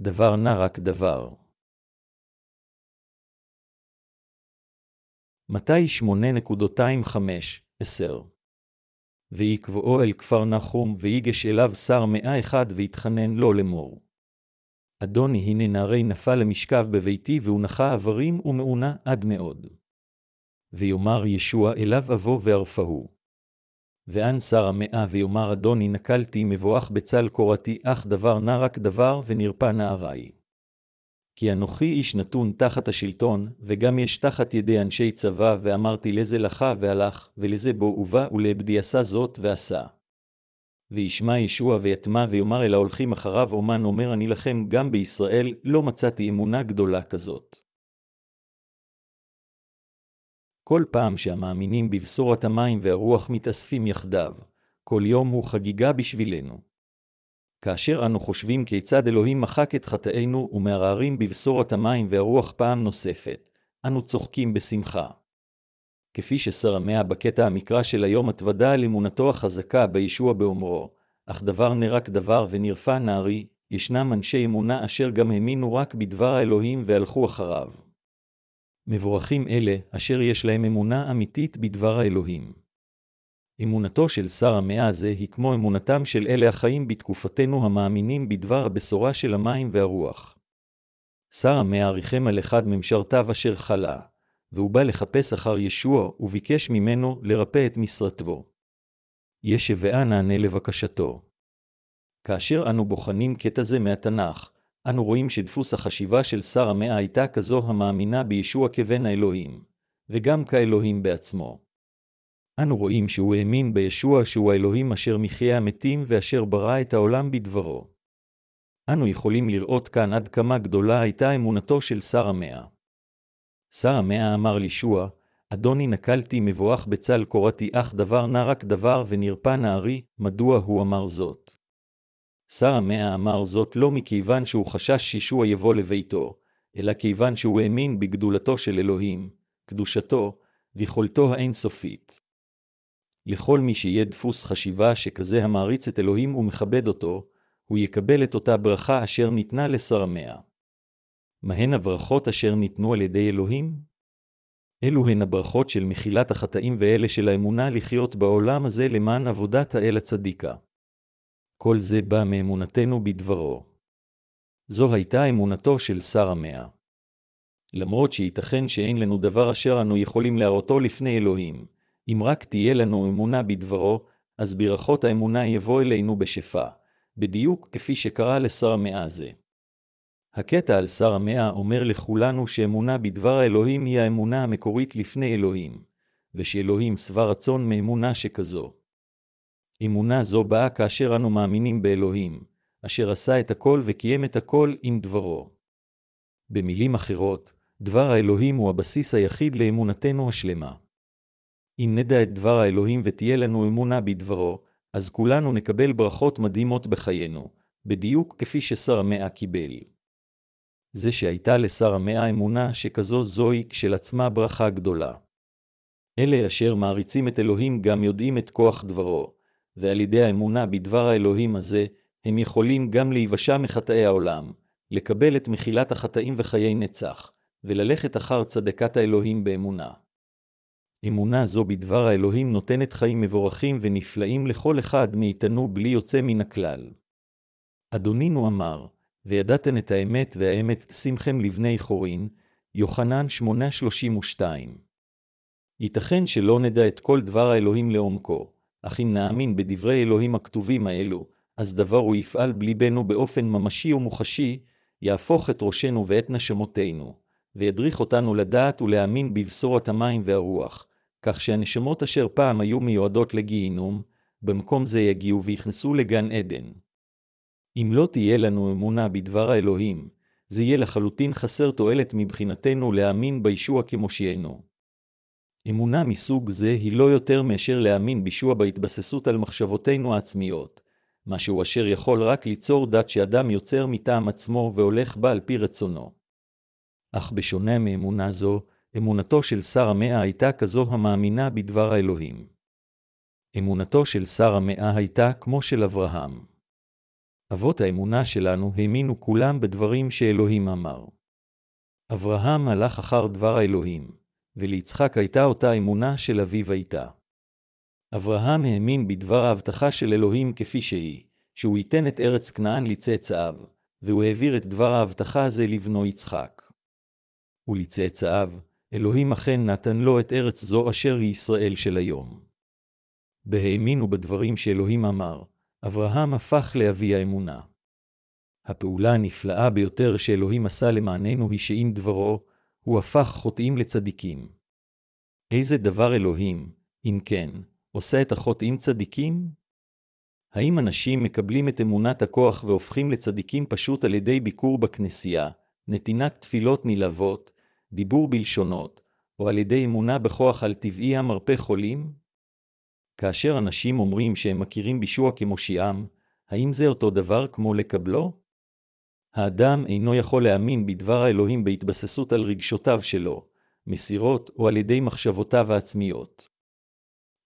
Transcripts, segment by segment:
דבר נע רק דבר. מתי 8.25-10 ויקבעו אל כפר נחום, ויגש אליו שר מאה אחד, ויתחנן לו לאמור. אדוני, הנה נערי נפל למשכב בביתי, והונחה איברים ומעונה עד מאוד. ויאמר ישוע אליו אבוא וערפהו. ואן שר המאה, ויאמר אדוני, נקלתי מבואך בצל קורתי, אך דבר נע רק דבר, ונרפא נערי. כי אנוכי איש נתון תחת השלטון, וגם יש תחת ידי אנשי צבא, ואמרתי לזה לך והלך, ולזה בו ובא, ולעבדי עשה זאת ועשה. וישמע ישוע ויטמע ויאמר אל ההולכים אחריו אומן אומר אני לכם גם בישראל לא מצאתי אמונה גדולה כזאת. כל פעם שהמאמינים בבשורת המים והרוח מתאספים יחדיו, כל יום הוא חגיגה בשבילנו. כאשר אנו חושבים כיצד אלוהים מחק את חטאינו ומערערים בבשורת המים והרוח פעם נוספת, אנו צוחקים בשמחה. כפי שסרמיה בקטע המקרא של היום התוודה על אמונתו החזקה בישוע באומרו, אך דבר נרק דבר ונרפא נערי, ישנם אנשי אמונה אשר גם האמינו רק בדבר האלוהים והלכו אחריו. מבורכים אלה, אשר יש להם אמונה אמיתית בדבר האלוהים. אמונתו של שר המאה הזה היא כמו אמונתם של אלה החיים בתקופתנו המאמינים בדבר הבשורה של המים והרוח. שר המאה ריחם על אחד ממשרתיו אשר חלה, והוא בא לחפש אחר ישוע, וביקש ממנו לרפא את משרתו. ישבעה נענה לבקשתו. כאשר אנו בוחנים קטע זה מהתנ"ך, אנו רואים שדפוס החשיבה של שר המאה הייתה כזו המאמינה בישוע כבן האלוהים, וגם כאלוהים בעצמו. אנו רואים שהוא האמין בישוע שהוא האלוהים אשר מחיי המתים ואשר ברא את העולם בדברו. אנו יכולים לראות כאן עד כמה גדולה הייתה אמונתו של שר המאה. שר המאה אמר לישוע, אדוני נקלתי מבואך בצל קורתי אך דבר נע רק דבר ונרפא נערי, מדוע הוא אמר זאת? שר המאה אמר זאת לא מכיוון שהוא חשש שישוע יבוא לביתו, אלא כיוון שהוא האמין בגדולתו של אלוהים, קדושתו, ויכולתו האינסופית. לכל מי שיהיה דפוס חשיבה שכזה המעריץ את אלוהים ומכבד אותו, הוא יקבל את אותה ברכה אשר ניתנה לשר המאה. מהן הברכות אשר ניתנו על ידי אלוהים? אלו הן הברכות של מחילת החטאים ואלה של האמונה לחיות בעולם הזה למען עבודת האל הצדיקה. כל זה בא מאמונתנו בדברו. זו הייתה אמונתו של שר המאה. למרות שייתכן שאין לנו דבר אשר אנו יכולים להראותו לפני אלוהים, אם רק תהיה לנו אמונה בדברו, אז ברכות האמונה יבוא אלינו בשפע, בדיוק כפי שקרה לשר המאה זה. הקטע על שר המאה אומר לכולנו שאמונה בדבר האלוהים היא האמונה המקורית לפני אלוהים, ושאלוהים שבע רצון מאמונה שכזו. אמונה זו באה כאשר אנו מאמינים באלוהים, אשר עשה את הכל וקיים את הכל עם דברו. במילים אחרות, דבר האלוהים הוא הבסיס היחיד לאמונתנו השלמה. אם נדע את דבר האלוהים ותהיה לנו אמונה בדברו, אז כולנו נקבל ברכות מדהימות בחיינו, בדיוק כפי ששר המאה קיבל. זה שהייתה לשר המאה אמונה שכזו זוהי כשלעצמה ברכה גדולה. אלה אשר מעריצים את אלוהים גם יודעים את כוח דברו, ועל ידי האמונה בדבר האלוהים הזה, הם יכולים גם להיוושע מחטאי העולם, לקבל את מחילת החטאים וחיי נצח, וללכת אחר צדקת האלוהים באמונה. אמונה זו בדבר האלוהים נותנת חיים מבורכים ונפלאים לכל אחד מאיתנו בלי יוצא מן הכלל. אדונינו אמר, וידעתן את האמת והאמת תשימכם לבני חורין, יוחנן 8:32. ייתכן שלא נדע את כל דבר האלוהים לעומקו, אך אם נאמין בדברי אלוהים הכתובים האלו, אז דבר הוא יפעל בליבנו באופן ממשי ומוחשי, יהפוך את ראשנו ואת נשמותינו, וידריך אותנו לדעת ולהאמין בבשורת המים והרוח, כך שהנשמות אשר פעם היו מיועדות לגיהינום, במקום זה יגיעו ויכנסו לגן עדן. אם לא תהיה לנו אמונה בדבר האלוהים, זה יהיה לחלוטין חסר תועלת מבחינתנו להאמין בישוע כמושיענו. אמונה מסוג זה היא לא יותר מאשר להאמין בישוע בהתבססות על מחשבותינו העצמיות, משהו אשר יכול רק ליצור דת שאדם יוצר מטעם עצמו והולך בה על פי רצונו. אך בשונה מאמונה זו, אמונתו של שר המאה הייתה כזו המאמינה בדבר האלוהים. אמונתו של שר המאה הייתה כמו של אברהם. אבות האמונה שלנו האמינו כולם בדברים שאלוהים אמר. אברהם הלך אחר דבר האלוהים, וליצחק הייתה אותה אמונה של אביו הייתה. אברהם האמין בדבר ההבטחה של אלוהים כפי שהיא, שהוא ייתן את ארץ כנען לצאצאיו, והוא העביר את דבר ההבטחה הזה לבנו יצחק. ולצאצאיו, אלוהים אכן נתן לו את ארץ זו אשר היא ישראל של היום. בהאמינו בדברים שאלוהים אמר, אברהם הפך לאבי האמונה. הפעולה הנפלאה ביותר שאלוהים עשה למעננו היא שעם דברו, הוא הפך חוטאים לצדיקים. איזה דבר אלוהים, אם כן, עושה את החוטאים צדיקים? האם אנשים מקבלים את אמונת הכוח והופכים לצדיקים פשוט על ידי ביקור בכנסייה, נתינת תפילות נלהבות, דיבור בלשונות, או על ידי אמונה בכוח על טבעי המרפא חולים? כאשר אנשים אומרים שהם מכירים בישוע כמושיעם, האם זה אותו דבר כמו לקבלו? האדם אינו יכול להאמין בדבר האלוהים בהתבססות על רגשותיו שלו, מסירות או על ידי מחשבותיו העצמיות.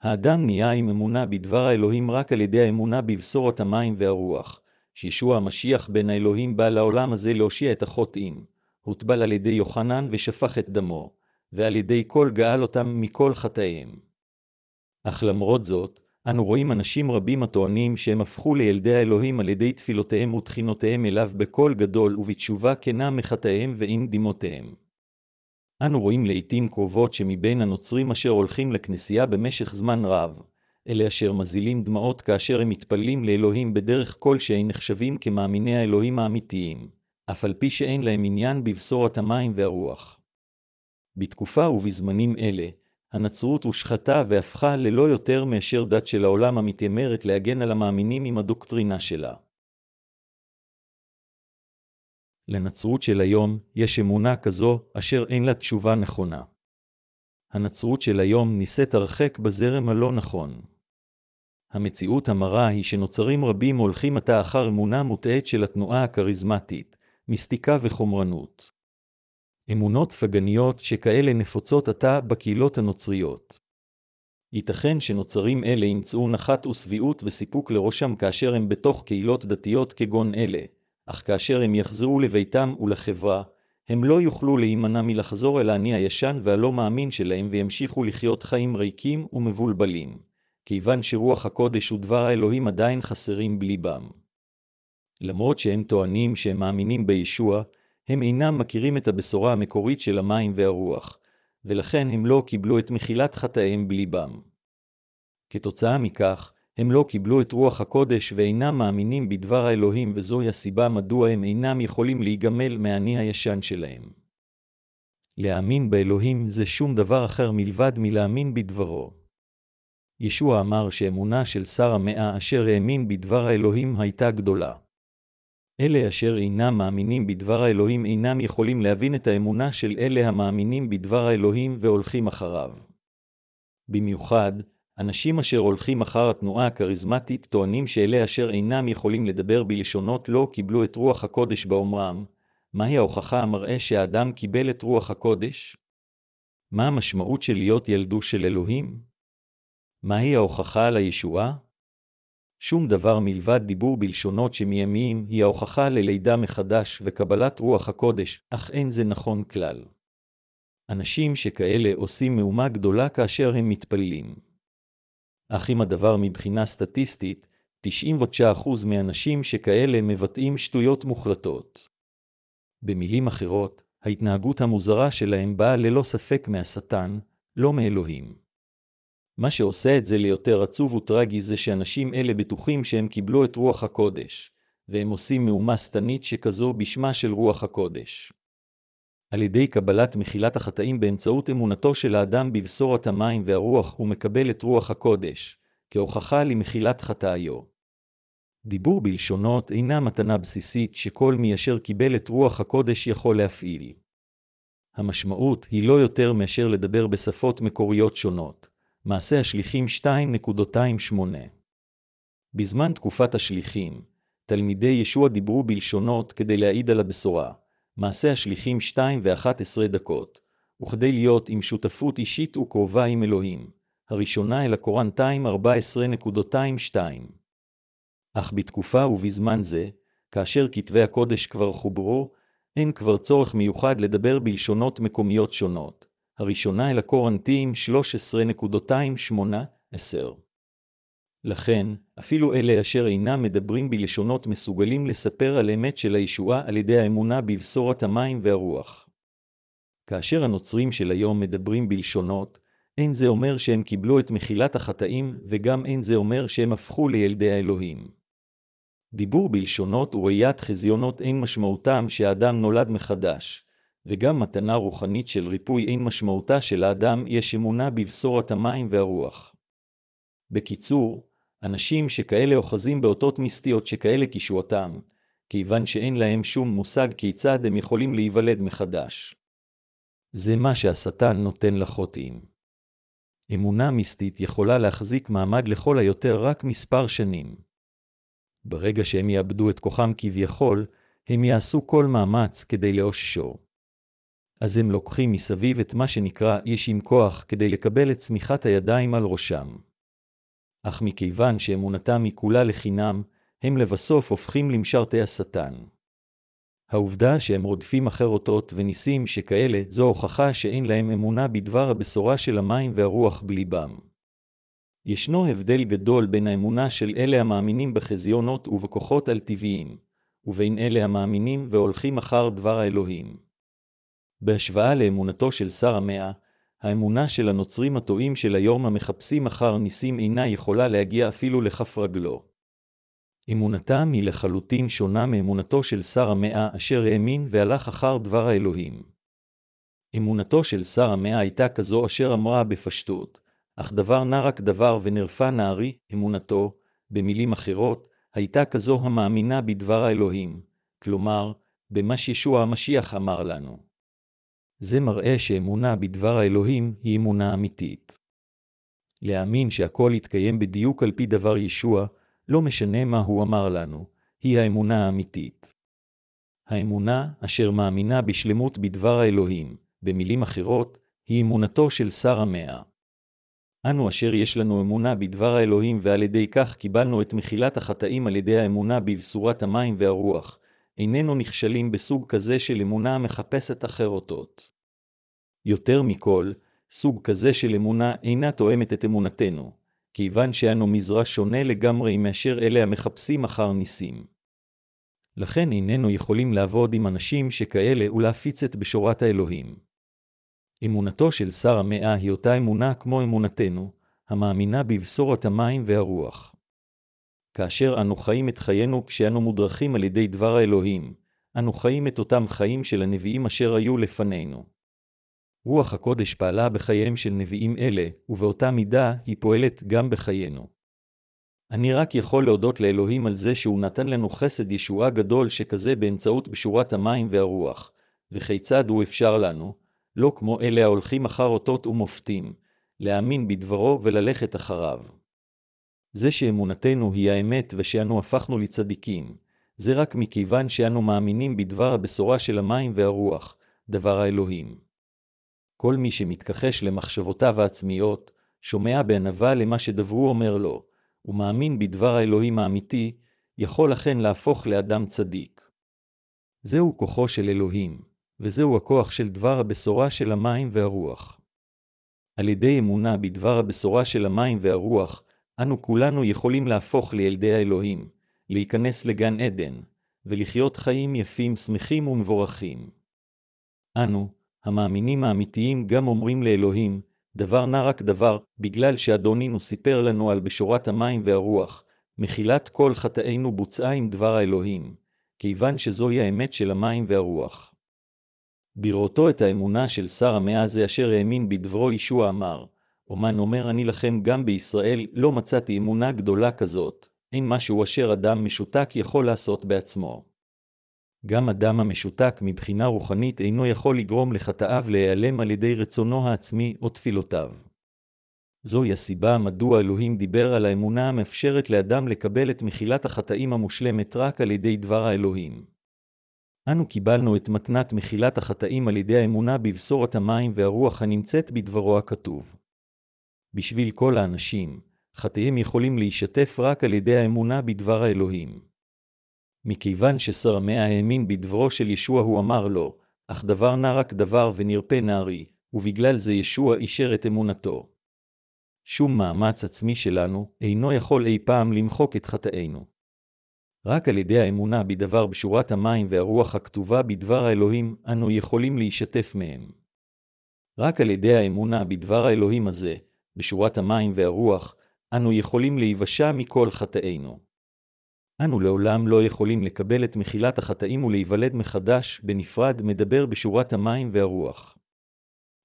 האדם נהיה עם אמונה בדבר האלוהים רק על ידי האמונה בבשורת המים והרוח, שישוע המשיח בן האלוהים בא לעולם הזה להושיע את החוטאים, הוטבל על ידי יוחנן ושפך את דמו, ועל ידי כל גאל אותם מכל חטאיהם. אך למרות זאת, אנו רואים אנשים רבים הטוענים שהם הפכו לילדי האלוהים על ידי תפילותיהם ותחינותיהם אליו בקול גדול ובתשובה כנה מחטאיהם ועם דמעותיהם. אנו רואים לעתים קרובות שמבין הנוצרים אשר הולכים לכנסייה במשך זמן רב, אלה אשר מזילים דמעות כאשר הם מתפללים לאלוהים בדרך כלשהי נחשבים כמאמיני האלוהים האמיתיים, אף על פי שאין להם עניין בבשורת המים והרוח. בתקופה ובזמנים אלה, הנצרות הושחתה והפכה ללא יותר מאשר דת של העולם המתיימרת להגן על המאמינים עם הדוקטרינה שלה. לנצרות של היום יש אמונה כזו אשר אין לה תשובה נכונה. הנצרות של היום נישאת הרחק בזרם הלא נכון. המציאות המרה היא שנוצרים רבים הולכים עתה אחר אמונה מוטעית של התנועה הכריזמטית, מיסטיקה וחומרנות. אמונות פגניות שכאלה נפוצות עתה בקהילות הנוצריות. ייתכן שנוצרים אלה ימצאו נחת ושביעות וסיפוק לראשם כאשר הם בתוך קהילות דתיות כגון אלה, אך כאשר הם יחזרו לביתם ולחברה, הם לא יוכלו להימנע מלחזור אל האני הישן והלא מאמין שלהם וימשיכו לחיות חיים ריקים ומבולבלים, כיוון שרוח הקודש ודבר האלוהים עדיין חסרים בליבם. למרות שהם טוענים שהם מאמינים בישוע, הם אינם מכירים את הבשורה המקורית של המים והרוח, ולכן הם לא קיבלו את מחילת חטאיהם בליבם. כתוצאה מכך, הם לא קיבלו את רוח הקודש ואינם מאמינים בדבר האלוהים, וזוהי הסיבה מדוע הם אינם יכולים להיגמל מהאני הישן שלהם. להאמין באלוהים זה שום דבר אחר מלבד מלהאמין בדברו. ישוע אמר שאמונה של שר המאה אשר האמין בדבר האלוהים הייתה גדולה. אלה אשר אינם מאמינים בדבר האלוהים אינם יכולים להבין את האמונה של אלה המאמינים בדבר האלוהים והולכים אחריו. במיוחד, אנשים אשר הולכים אחר התנועה הכריזמטית טוענים שאלה אשר אינם יכולים לדבר בלשונות לא קיבלו את רוח הקודש באומרם, מהי ההוכחה המראה שהאדם קיבל את רוח הקודש? מה המשמעות של להיות ילדו של אלוהים? מהי ההוכחה על הישועה? שום דבר מלבד דיבור בלשונות שמימיים היא ההוכחה ללידה מחדש וקבלת רוח הקודש, אך אין זה נכון כלל. אנשים שכאלה עושים מהומה גדולה כאשר הם מתפללים. אך אם הדבר מבחינה סטטיסטית, 99% מאנשים שכאלה מבטאים שטויות מוחלטות. במילים אחרות, ההתנהגות המוזרה שלהם באה ללא ספק מהשטן, לא מאלוהים. מה שעושה את זה ליותר עצוב וטרגי זה שאנשים אלה בטוחים שהם קיבלו את רוח הקודש, והם עושים מהומה שטנית שכזו בשמה של רוח הקודש. על ידי קבלת מחילת החטאים באמצעות אמונתו של האדם בבשורת המים והרוח, הוא מקבל את רוח הקודש, כהוכחה למחילת חטאיו. דיבור בלשונות אינה מתנה בסיסית שכל מי אשר קיבל את רוח הקודש יכול להפעיל. המשמעות היא לא יותר מאשר לדבר בשפות מקוריות שונות. מעשה השליחים 2.28 בזמן תקופת השליחים, תלמידי ישוע דיברו בלשונות כדי להעיד על הבשורה. מעשה השליחים 2 ו-11 דקות, וכדי להיות עם שותפות אישית וקרובה עם אלוהים. הראשונה אל הקורנטיים 14.22 אך בתקופה ובזמן זה, כאשר כתבי הקודש כבר חוברו, אין כבר צורך מיוחד לדבר בלשונות מקומיות שונות. הראשונה אל הקורנטים 13.2.8-10. לכן, אפילו אלה אשר אינם מדברים בלשונות מסוגלים לספר על אמת של הישועה על ידי האמונה בבשורת המים והרוח. כאשר הנוצרים של היום מדברים בלשונות, אין זה אומר שהם קיבלו את מחילת החטאים, וגם אין זה אומר שהם הפכו לילדי האלוהים. דיבור בלשונות וראיית חזיונות אין משמעותם שהאדם נולד מחדש, וגם מתנה רוחנית של ריפוי אין משמעותה של האדם יש אמונה בבשורת המים והרוח. בקיצור, אנשים שכאלה אוחזים באותות מיסטיות שכאלה קישועתם, כיוון שאין להם שום מושג כיצד הם יכולים להיוולד מחדש. זה מה שהשטן נותן לחוטאים. אמונה מיסטית יכולה להחזיק מעמד לכל היותר רק מספר שנים. ברגע שהם יאבדו את כוחם כביכול, הם יעשו כל מאמץ כדי לאוששו. אז הם לוקחים מסביב את מה שנקרא איש עם כוח כדי לקבל את צמיחת הידיים על ראשם. אך מכיוון שאמונתם היא כולה לחינם, הם לבסוף הופכים למשרתי השטן. העובדה שהם רודפים אחר אותות וניסים שכאלה, זו הוכחה שאין להם אמונה בדבר הבשורה של המים והרוח בליבם. ישנו הבדל גדול בין האמונה של אלה המאמינים בחזיונות ובכוחות על-טבעיים, ובין אלה המאמינים והולכים אחר דבר האלוהים. בהשוואה לאמונתו של שר המאה, האמונה של הנוצרים הטועים של היום המחפשים אחר ניסים אינה יכולה להגיע אפילו לכף רגלו. אמונתם היא לחלוטין שונה מאמונתו של שר המאה אשר האמין והלך אחר דבר האלוהים. אמונתו של שר המאה הייתה כזו אשר אמרה בפשטות, אך דבר נע רק דבר ונרפא נערי, אמונתו, במילים אחרות, הייתה כזו המאמינה בדבר האלוהים, כלומר, במה שישוע המשיח אמר לנו. זה מראה שאמונה בדבר האלוהים היא אמונה אמיתית. להאמין שהכל יתקיים בדיוק על פי דבר ישוע, לא משנה מה הוא אמר לנו, היא האמונה האמיתית. האמונה אשר מאמינה בשלמות בדבר האלוהים, במילים אחרות, היא אמונתו של שר המאה. אנו אשר יש לנו אמונה בדבר האלוהים ועל ידי כך קיבלנו את מחילת החטאים על ידי האמונה בבשורת המים והרוח, איננו נכשלים בסוג כזה של אמונה המחפשת אחרותות. יותר מכל, סוג כזה של אמונה אינה תואמת את אמונתנו, כיוון שאנו מזרע שונה לגמרי מאשר אלה המחפשים אחר ניסים. לכן איננו יכולים לעבוד עם אנשים שכאלה ולהפיץ את בשורת האלוהים. אמונתו של שר המאה היא אותה אמונה כמו אמונתנו, המאמינה בבשורת המים והרוח. כאשר אנו חיים את חיינו כשאנו מודרכים על ידי דבר האלוהים, אנו חיים את אותם חיים של הנביאים אשר היו לפנינו. רוח הקודש פעלה בחייהם של נביאים אלה, ובאותה מידה היא פועלת גם בחיינו. אני רק יכול להודות לאלוהים על זה שהוא נתן לנו חסד ישועה גדול שכזה באמצעות בשורת המים והרוח, וכיצד הוא אפשר לנו, לא כמו אלה ההולכים אחר אותות ומופתים, להאמין בדברו וללכת אחריו. זה שאמונתנו היא האמת ושאנו הפכנו לצדיקים, זה רק מכיוון שאנו מאמינים בדבר הבשורה של המים והרוח, דבר האלוהים. כל מי שמתכחש למחשבותיו העצמיות, שומע בענווה למה שדברו אומר לו, ומאמין בדבר האלוהים האמיתי, יכול אכן להפוך לאדם צדיק. זהו כוחו של אלוהים, וזהו הכוח של דבר הבשורה של המים והרוח. על ידי אמונה בדבר הבשורה של המים והרוח, אנו כולנו יכולים להפוך לילדי האלוהים, להיכנס לגן עדן, ולחיות חיים יפים, שמחים ומבורכים. אנו, המאמינים האמיתיים גם אומרים לאלוהים, דבר נע רק דבר, בגלל שאדונינו סיפר לנו על בשורת המים והרוח, מחילת כל חטאינו בוצעה עם דבר האלוהים, כיוון שזוהי האמת של המים והרוח. בראותו את האמונה של שר המאה הזה אשר האמין בדברו ישוע אמר, אומן אומר אני לכם גם בישראל לא מצאתי אמונה גדולה כזאת, אין משהו אשר אדם משותק יכול לעשות בעצמו. גם אדם המשותק מבחינה רוחנית אינו יכול לגרום לחטאיו להיעלם על ידי רצונו העצמי או תפילותיו. זוהי הסיבה מדוע אלוהים דיבר על האמונה המאפשרת לאדם לקבל את מחילת החטאים המושלמת רק על ידי דבר האלוהים. אנו קיבלנו את מתנת מחילת החטאים על ידי האמונה בבשורת המים והרוח הנמצאת בדברו הכתוב. בשביל כל האנשים, חטאיהם יכולים להישטף רק על ידי האמונה בדבר האלוהים. מכיוון שסרמיה האמין בדברו של ישוע הוא אמר לו, אך דבר נע רק דבר ונרפה נערי, ובגלל זה ישוע אישר את אמונתו. שום מאמץ עצמי שלנו אינו יכול אי פעם למחוק את חטאינו. רק על ידי האמונה בדבר בשורת המים והרוח הכתובה בדבר האלוהים, אנו יכולים להישתף מהם. רק על ידי האמונה בדבר האלוהים הזה, בשורת המים והרוח, אנו יכולים להיוושע מכל חטאינו. אנו לעולם לא יכולים לקבל את מחילת החטאים ולהיוולד מחדש, בנפרד מדבר בשורת המים והרוח.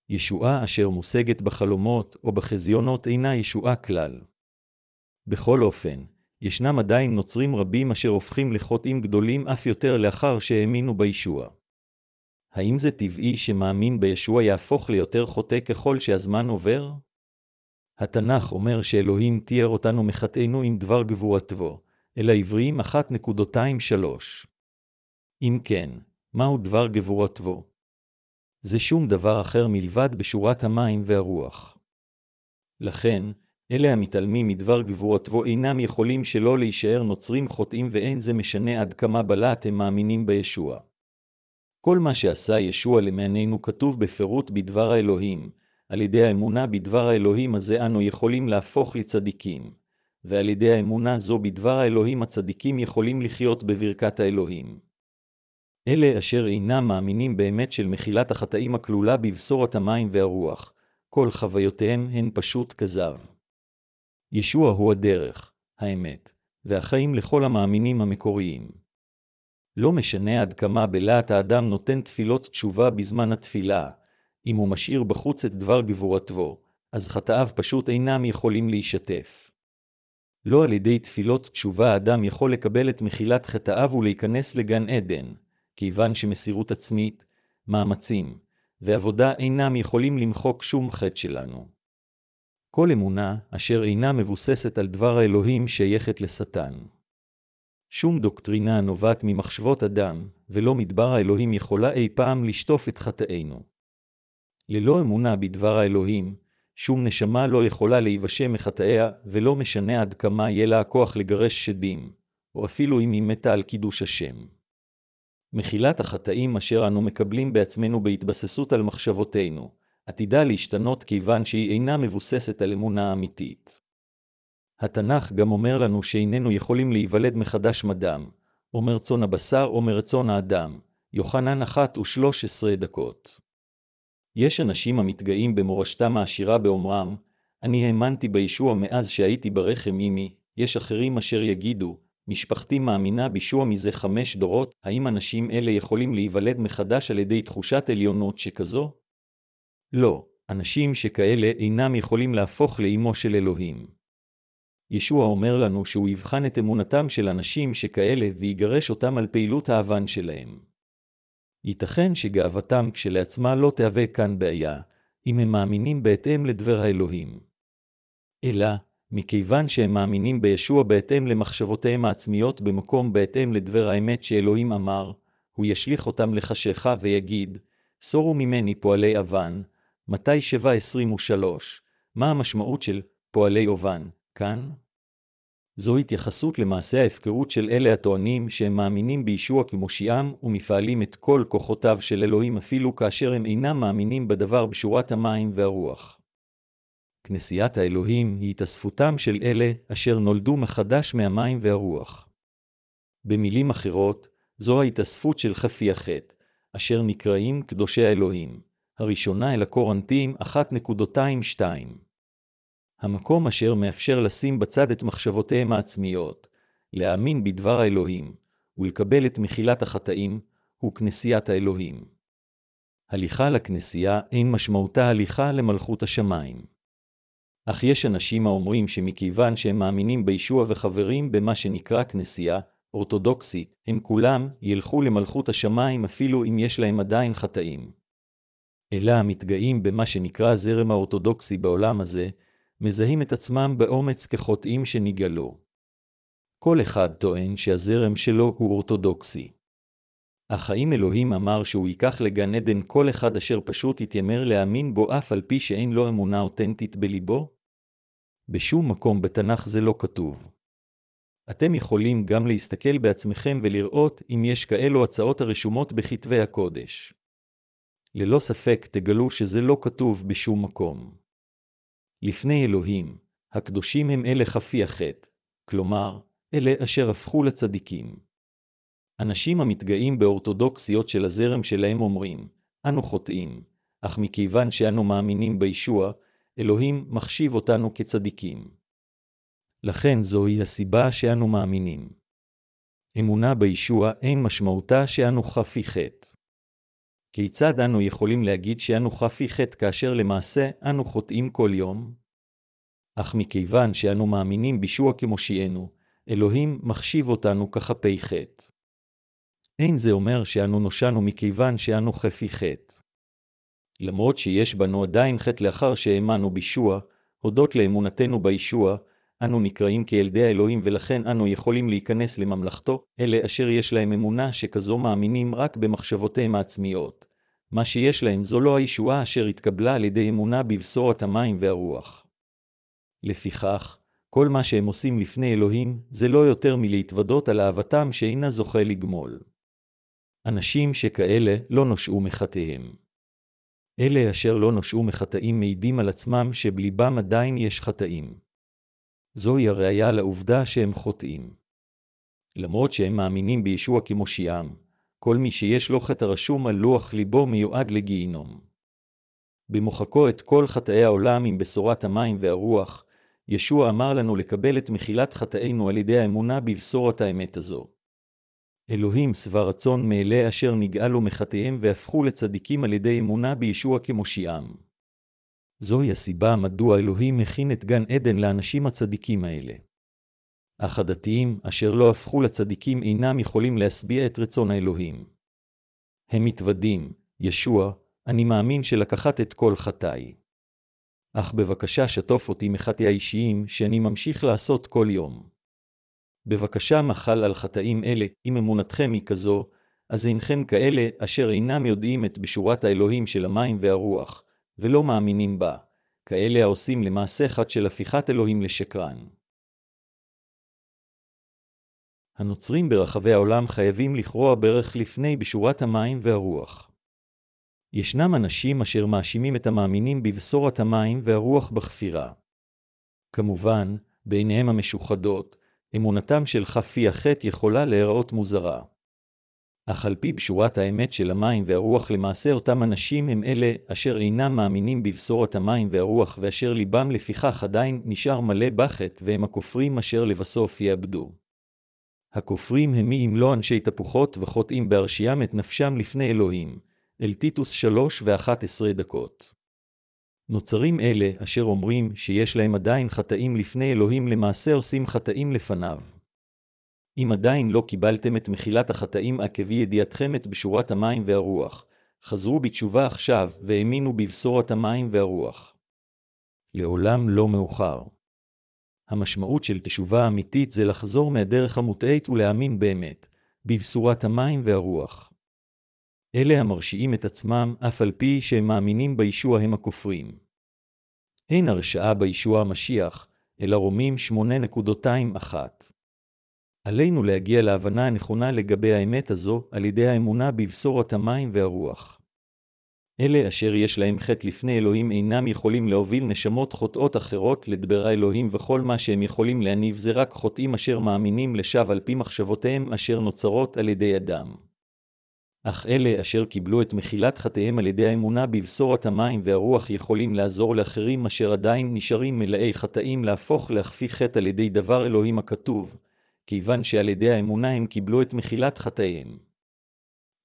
ישועה אשר מושגת בחלומות או בחזיונות אינה ישועה כלל. בכל אופן, ישנם עדיין נוצרים רבים אשר הופכים לחוטאים גדולים אף יותר לאחר שהאמינו בישוע. האם זה טבעי שמאמין בישוע יהפוך ליותר חוטא ככל שהזמן עובר? התנ"ך אומר שאלוהים תיאר אותנו מחטאינו עם דבר גבורתו, אל העבריים 1.23. אם כן, מהו דבר גבורתו? זה שום דבר אחר מלבד בשורת המים והרוח. לכן, אלה המתעלמים מדבר גבורתו אינם יכולים שלא להישאר נוצרים חוטאים ואין זה משנה עד כמה בלט הם מאמינים בישוע. כל מה שעשה ישוע למעננו כתוב בפירוט בדבר האלוהים, על ידי האמונה בדבר האלוהים הזה אנו יכולים להפוך לצדיקים, ועל ידי האמונה זו בדבר האלוהים הצדיקים יכולים לחיות בברכת האלוהים. אלה אשר אינם מאמינים באמת של מחילת החטאים הכלולה בבשורת המים והרוח, כל חוויותיהם הן פשוט כזב. ישוע הוא הדרך, האמת, והחיים לכל המאמינים המקוריים. לא משנה עד כמה בלהט האדם נותן תפילות תשובה בזמן התפילה, אם הוא משאיר בחוץ את דבר גבורתו, אז חטאיו פשוט אינם יכולים להישתף. לא על ידי תפילות תשובה האדם יכול לקבל את מחילת חטאיו ולהיכנס לגן עדן, כיוון שמסירות עצמית, מאמצים ועבודה אינם יכולים למחוק שום חטא שלנו. כל אמונה אשר אינה מבוססת על דבר האלוהים שייכת לשטן. שום דוקטרינה הנובעת ממחשבות אדם, ולא מדבר האלוהים יכולה אי פעם לשטוף את חטאינו. ללא אמונה בדבר האלוהים, שום נשמה לא יכולה להיוושע מחטאיה, ולא משנה עד כמה יהיה לה הכוח לגרש שדים, או אפילו אם היא מתה על קידוש השם. מחילת החטאים אשר אנו מקבלים בעצמנו בהתבססות על מחשבותינו, עתידה להשתנות כיוון שהיא אינה מבוססת על אמונה אמיתית. התנ"ך גם אומר לנו שאיננו יכולים להיוולד מחדש מדם, או מרצון הבשר או מרצון האדם, יוחנן אחת ושלוש עשרה דקות. יש אנשים המתגאים במורשתם העשירה באומרם, אני האמנתי בישוע מאז שהייתי ברחם אמי, יש אחרים אשר יגידו, משפחתי מאמינה בישוע מזה חמש דורות, האם אנשים אלה יכולים להיוולד מחדש על ידי תחושת עליונות שכזו? לא, אנשים שכאלה אינם יכולים להפוך לאימו של אלוהים. ישוע אומר לנו שהוא יבחן את אמונתם של אנשים שכאלה ויגרש אותם על פעילות האבן שלהם. ייתכן שגאוותם כשלעצמה לא תהווה כאן בעיה, אם הם מאמינים בהתאם לדבר האלוהים. אלא, מכיוון שהם מאמינים בישוע בהתאם למחשבותיהם העצמיות במקום בהתאם לדבר האמת שאלוהים אמר, הוא ישליך אותם לחשיכה ויגיד, סורו ממני פועלי אבן, מתי 7.23, מה המשמעות של פועלי אובן, כאן? זו התייחסות למעשה ההפקרות של אלה הטוענים שהם מאמינים בישוע כמושיעם ומפעלים את כל כוחותיו של אלוהים אפילו כאשר הם אינם מאמינים בדבר בשורת המים והרוח. כנסיית האלוהים היא התאספותם של אלה אשר נולדו מחדש מהמים והרוח. במילים אחרות, זו ההתאספות של חפי החטא, אשר נקראים קדושי האלוהים. הראשונה אל הקורנטים 1.22 המקום אשר מאפשר לשים בצד את מחשבותיהם העצמיות, להאמין בדבר האלוהים, ולקבל את מחילת החטאים, הוא כנסיית האלוהים. הליכה לכנסייה אין משמעותה הליכה למלכות השמיים. אך יש אנשים האומרים שמכיוון שהם מאמינים בישוע וחברים במה שנקרא כנסייה, אורתודוקסית, הם כולם ילכו למלכות השמיים אפילו אם יש להם עדיין חטאים. אלא המתגאים במה שנקרא הזרם האורתודוקסי בעולם הזה, מזהים את עצמם באומץ כחוטאים שנגאלו. כל אחד טוען שהזרם שלו הוא אורתודוקסי. אך האם אלוהים אמר שהוא ייקח לגן עדן כל אחד אשר פשוט יתיימר להאמין בו אף על פי שאין לו אמונה אותנטית בליבו? בשום מקום בתנ"ך זה לא כתוב. אתם יכולים גם להסתכל בעצמכם ולראות אם יש כאלו הצעות הרשומות בכתבי הקודש. ללא ספק תגלו שזה לא כתוב בשום מקום. לפני אלוהים, הקדושים הם אלה חפי החטא, כלומר, אלה אשר הפכו לצדיקים. אנשים המתגאים באורתודוקסיות של הזרם שלהם אומרים, אנו חוטאים, אך מכיוון שאנו מאמינים בישוע, אלוהים מחשיב אותנו כצדיקים. לכן זוהי הסיבה שאנו מאמינים. אמונה בישוע אין משמעותה שאנו חפי חטא. כיצד אנו יכולים להגיד שאנו חפי חטא כאשר למעשה אנו חוטאים כל יום? אך מכיוון שאנו מאמינים בישוע כמושיענו, אלוהים מחשיב אותנו כחפי חטא. אין זה אומר שאנו נושענו מכיוון שאנו חפי חטא. למרות שיש בנו עדיין חטא לאחר שהאמנו בישוע, הודות לאמונתנו בישוע, אנו נקראים כילדי האלוהים ולכן אנו יכולים להיכנס לממלכתו, אלה אשר יש להם אמונה שכזו מאמינים רק במחשבותיהם העצמיות. מה שיש להם זו לא הישועה אשר התקבלה על ידי אמונה בבשורת המים והרוח. לפיכך, כל מה שהם עושים לפני אלוהים, זה לא יותר מלהתוודות על אהבתם שאינה זוכה לגמול. אנשים שכאלה לא נושעו מחטאיהם. אלה אשר לא נושעו מחטאים מעידים על עצמם שבליבם עדיין יש חטאים. זוהי הראיה לעובדה שהם חוטאים. למרות שהם מאמינים בישוע כמושיעם, כל מי שיש לו חטא רשום על לוח ליבו מיועד לגיהינום. במוחקו את כל חטאי העולם עם בשורת המים והרוח, ישוע אמר לנו לקבל את מחילת חטאינו על ידי האמונה בבשורת האמת הזו. אלוהים שבע רצון מאלה אשר נגאלו מחטאיהם והפכו לצדיקים על ידי אמונה בישוע כמושיעם. זוהי הסיבה מדוע אלוהים מכין את גן עדן לאנשים הצדיקים האלה. אך הדתיים, אשר לא הפכו לצדיקים, אינם יכולים להשביע את רצון האלוהים. הם מתוודים, ישוע, אני מאמין שלקחת את כל חטאי. אך בבקשה שטוף אותי מחטאי האישיים שאני ממשיך לעשות כל יום. בבקשה מחל על חטאים אלה, אם אמונתכם היא כזו, אז אינכם כאלה אשר אינם יודעים את בשורת האלוהים של המים והרוח, ולא מאמינים בה, כאלה העושים למעשה חד של הפיכת אלוהים לשקרן. הנוצרים ברחבי העולם חייבים לכרוע ברך לפני בשורת המים והרוח. ישנם אנשים אשר מאשימים את המאמינים בבשורת המים והרוח בכפירה. כמובן, בעיניהם המשוחדות, אמונתם של חפי החטא יכולה להיראות מוזרה. אך על פי בשורת האמת של המים והרוח למעשה אותם אנשים הם אלה אשר אינם מאמינים בבשורת המים והרוח ואשר ליבם לפיכך עדיין נשאר מלא בחטא והם הכופרים אשר לבסוף יאבדו. הכופרים הם מי אם לא אנשי תפוחות וחוטאים בהרשיעם את נפשם לפני אלוהים. אל טיטוס שלוש ואחת עשרה דקות. נוצרים אלה אשר אומרים שיש להם עדיין חטאים לפני אלוהים למעשה עושים חטאים לפניו. אם עדיין לא קיבלתם את מחילת החטאים עקבי ידיעתכם את בשורת המים והרוח, חזרו בתשובה עכשיו והאמינו בבשורת המים והרוח. לעולם לא מאוחר. המשמעות של תשובה אמיתית זה לחזור מהדרך המוטעית ולהאמין באמת, בבשורת המים והרוח. אלה המרשיעים את עצמם, אף על פי שהם מאמינים בישוע הם הכופרים. אין הרשעה בישוע המשיח, אלא רומים 8.21. עלינו להגיע להבנה הנכונה לגבי האמת הזו על ידי האמונה בבשורת המים והרוח. אלה אשר יש להם חטא לפני אלוהים אינם יכולים להוביל נשמות חוטאות אחרות לדבר האלוהים וכל מה שהם יכולים להניב זה רק חוטאים אשר מאמינים לשווא על פי מחשבותיהם אשר נוצרות על ידי אדם. אך אלה אשר קיבלו את מחילת חטאיהם על ידי האמונה בבשורת המים והרוח יכולים לעזור לאחרים אשר עדיין נשארים מלאי חטאים להפוך להכפי חטא על ידי דבר אלוהים הכתוב, כיוון שעל ידי האמונה הם קיבלו את מחילת חטאיהם.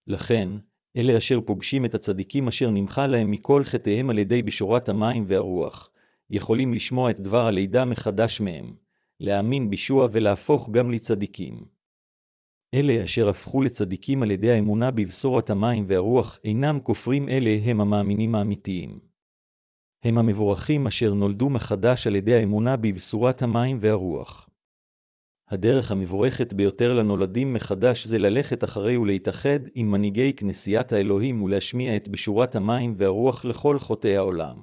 לכן, אלה אשר פוגשים את הצדיקים אשר נמחה להם מכל חטאיהם על ידי בשורת המים והרוח, יכולים לשמוע את דבר הלידה מחדש מהם, להאמין בישוע ולהפוך גם לצדיקים. אלה אשר הפכו לצדיקים על ידי האמונה בבשורת המים והרוח, אינם כופרים אלה הם המאמינים האמיתיים. הם המבורכים אשר נולדו מחדש על ידי האמונה בבשורת המים והרוח. הדרך המבורכת ביותר לנולדים מחדש זה ללכת אחרי ולהתאחד עם מנהיגי כנסיית האלוהים ולהשמיע את בשורת המים והרוח לכל חוטאי העולם.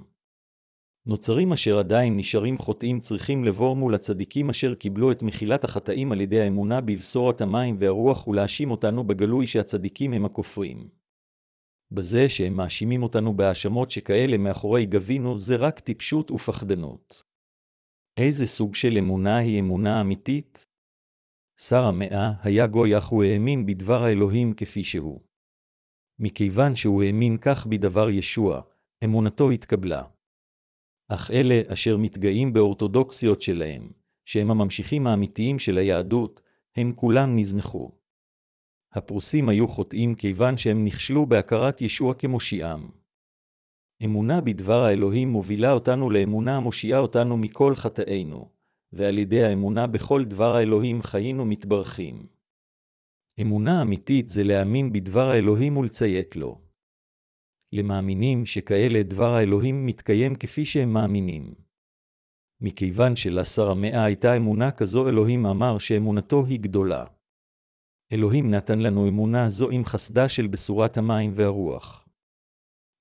נוצרים אשר עדיין נשארים חוטאים צריכים לבוא מול הצדיקים אשר קיבלו את מחילת החטאים על ידי האמונה בבשורת המים והרוח ולהאשים אותנו בגלוי שהצדיקים הם הכופרים. בזה שהם מאשימים אותנו בהאשמות שכאלה מאחורי גבינו זה רק טיפשות ופחדנות. איזה סוג של אמונה היא אמונה אמיתית? שר המאה היה גוי אך הוא האמין בדבר האלוהים כפי שהוא. מכיוון שהוא האמין כך בדבר ישוע, אמונתו התקבלה. אך אלה אשר מתגאים באורתודוקסיות שלהם, שהם הממשיכים האמיתיים של היהדות, הם כולם נזנחו. הפרוסים היו חוטאים כיוון שהם נכשלו בהכרת ישוע כמושיעם. אמונה בדבר האלוהים מובילה אותנו לאמונה המושיעה אותנו מכל חטאינו, ועל ידי האמונה בכל דבר האלוהים חיינו מתברכים. אמונה אמיתית זה להאמין בדבר האלוהים ולציית לו. למאמינים שכאלה דבר האלוהים מתקיים כפי שהם מאמינים. מכיוון שלשר המאה הייתה אמונה כזו אלוהים אמר שאמונתו היא גדולה. אלוהים נתן לנו אמונה זו עם חסדה של בשורת המים והרוח.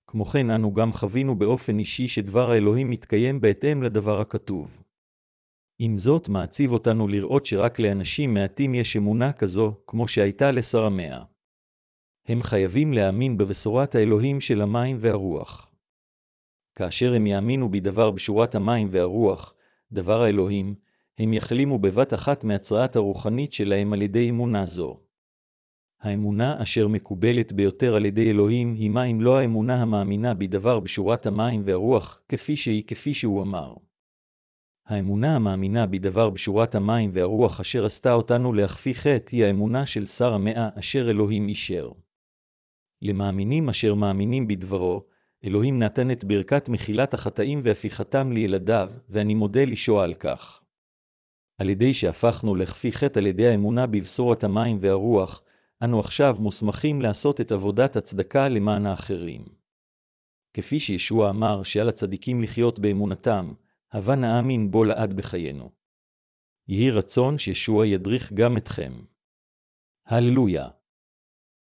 כמו כן אנו גם חווינו באופן אישי שדבר האלוהים מתקיים בהתאם לדבר הכתוב. עם זאת מעציב אותנו לראות שרק לאנשים מעטים יש אמונה כזו, כמו שהייתה לשר המאה. הם חייבים להאמין בבשורת האלוהים של המים והרוח. כאשר הם יאמינו בדבר בשורת המים והרוח, דבר האלוהים, הם יחלימו בבת אחת מהצרעת הרוחנית שלהם על ידי אמונה זו. האמונה אשר מקובלת ביותר על ידי אלוהים היא מה אם לא האמונה המאמינה בדבר בשורת המים והרוח, כפי שהיא כפי שהוא אמר. האמונה המאמינה בדבר בשורת המים והרוח אשר עשתה אותנו להכפי חטא היא האמונה של שר המאה אשר אלוהים אישר. למאמינים אשר מאמינים בדברו, אלוהים נתן את ברכת מחילת החטאים והפיכתם לילדיו, ואני מודה לישוע על כך. על ידי שהפכנו לכפי חטא על ידי האמונה בבשורת המים והרוח, אנו עכשיו מוסמכים לעשות את עבודת הצדקה למען האחרים. כפי שישוע אמר שעל הצדיקים לחיות באמונתם, הבה נאמין בו לעד בחיינו. יהי רצון שישוע ידריך גם אתכם. הללויה.